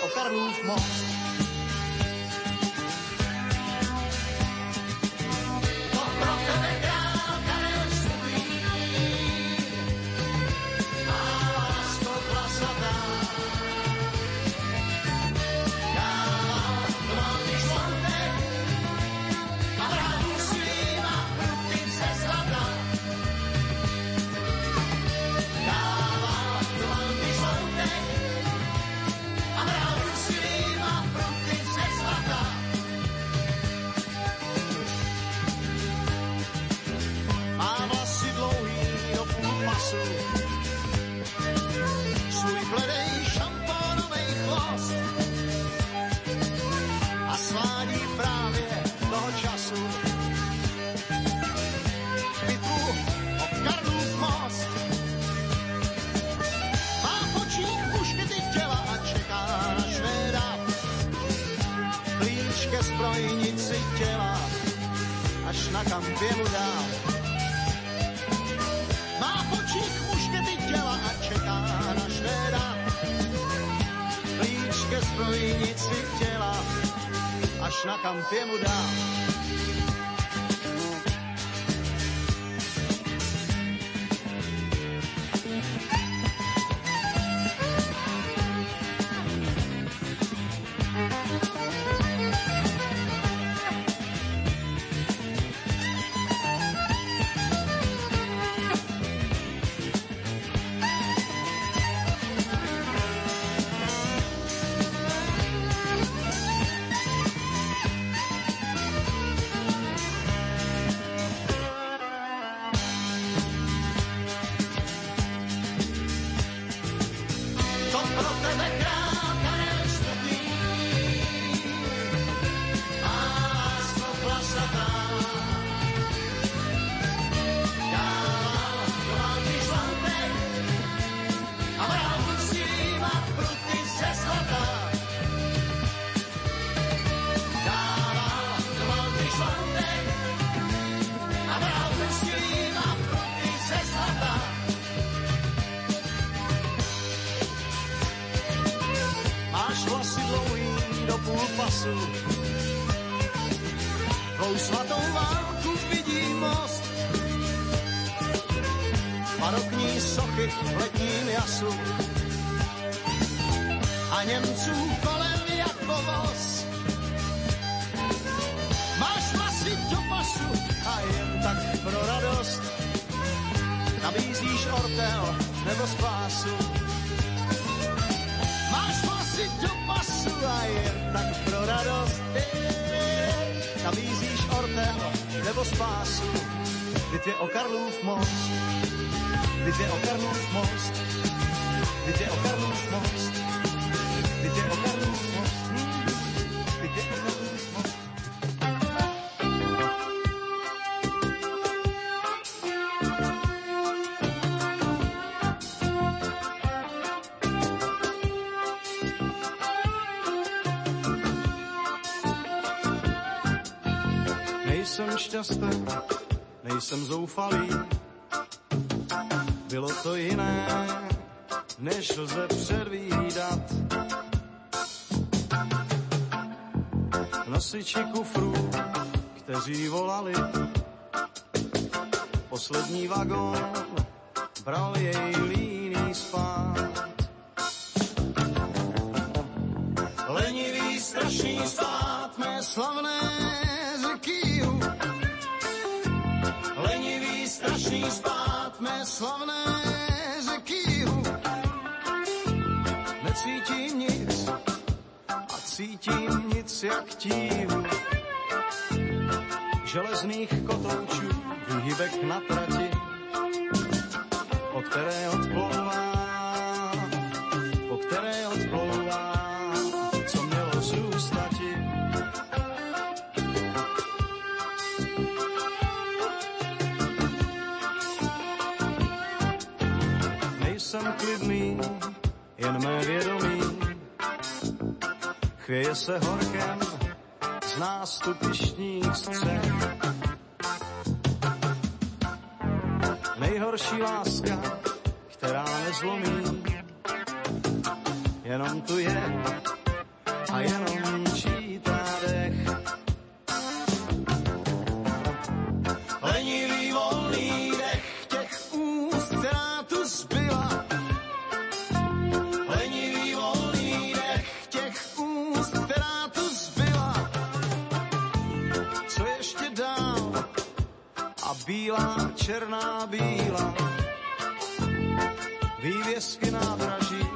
O Karlův most. Bitvě o Karlův most, bitvě o Karlův most, bitvě o Karlův most, bitvě o Karlův most, bitvě o Karlův most. Nejsem šťastný, nejsem zoufalý, bylo to jiné, než lze tíhu železných kotoučů, výhybek na trati, po které odplouvá, po které odplouvá, co mělo zůstati. Nejsem klidný, jen mé vědomí, chvěje se horkem z nástupištních střech. Nejhorší láska, která nezlomí, jenom tu je a jenom bílá, černá bílá. Vývězky nádraží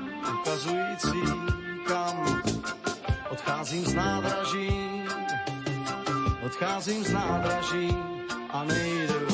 ukazující kam. Odcházím z nádraží, odcházím z nádraží a nejdu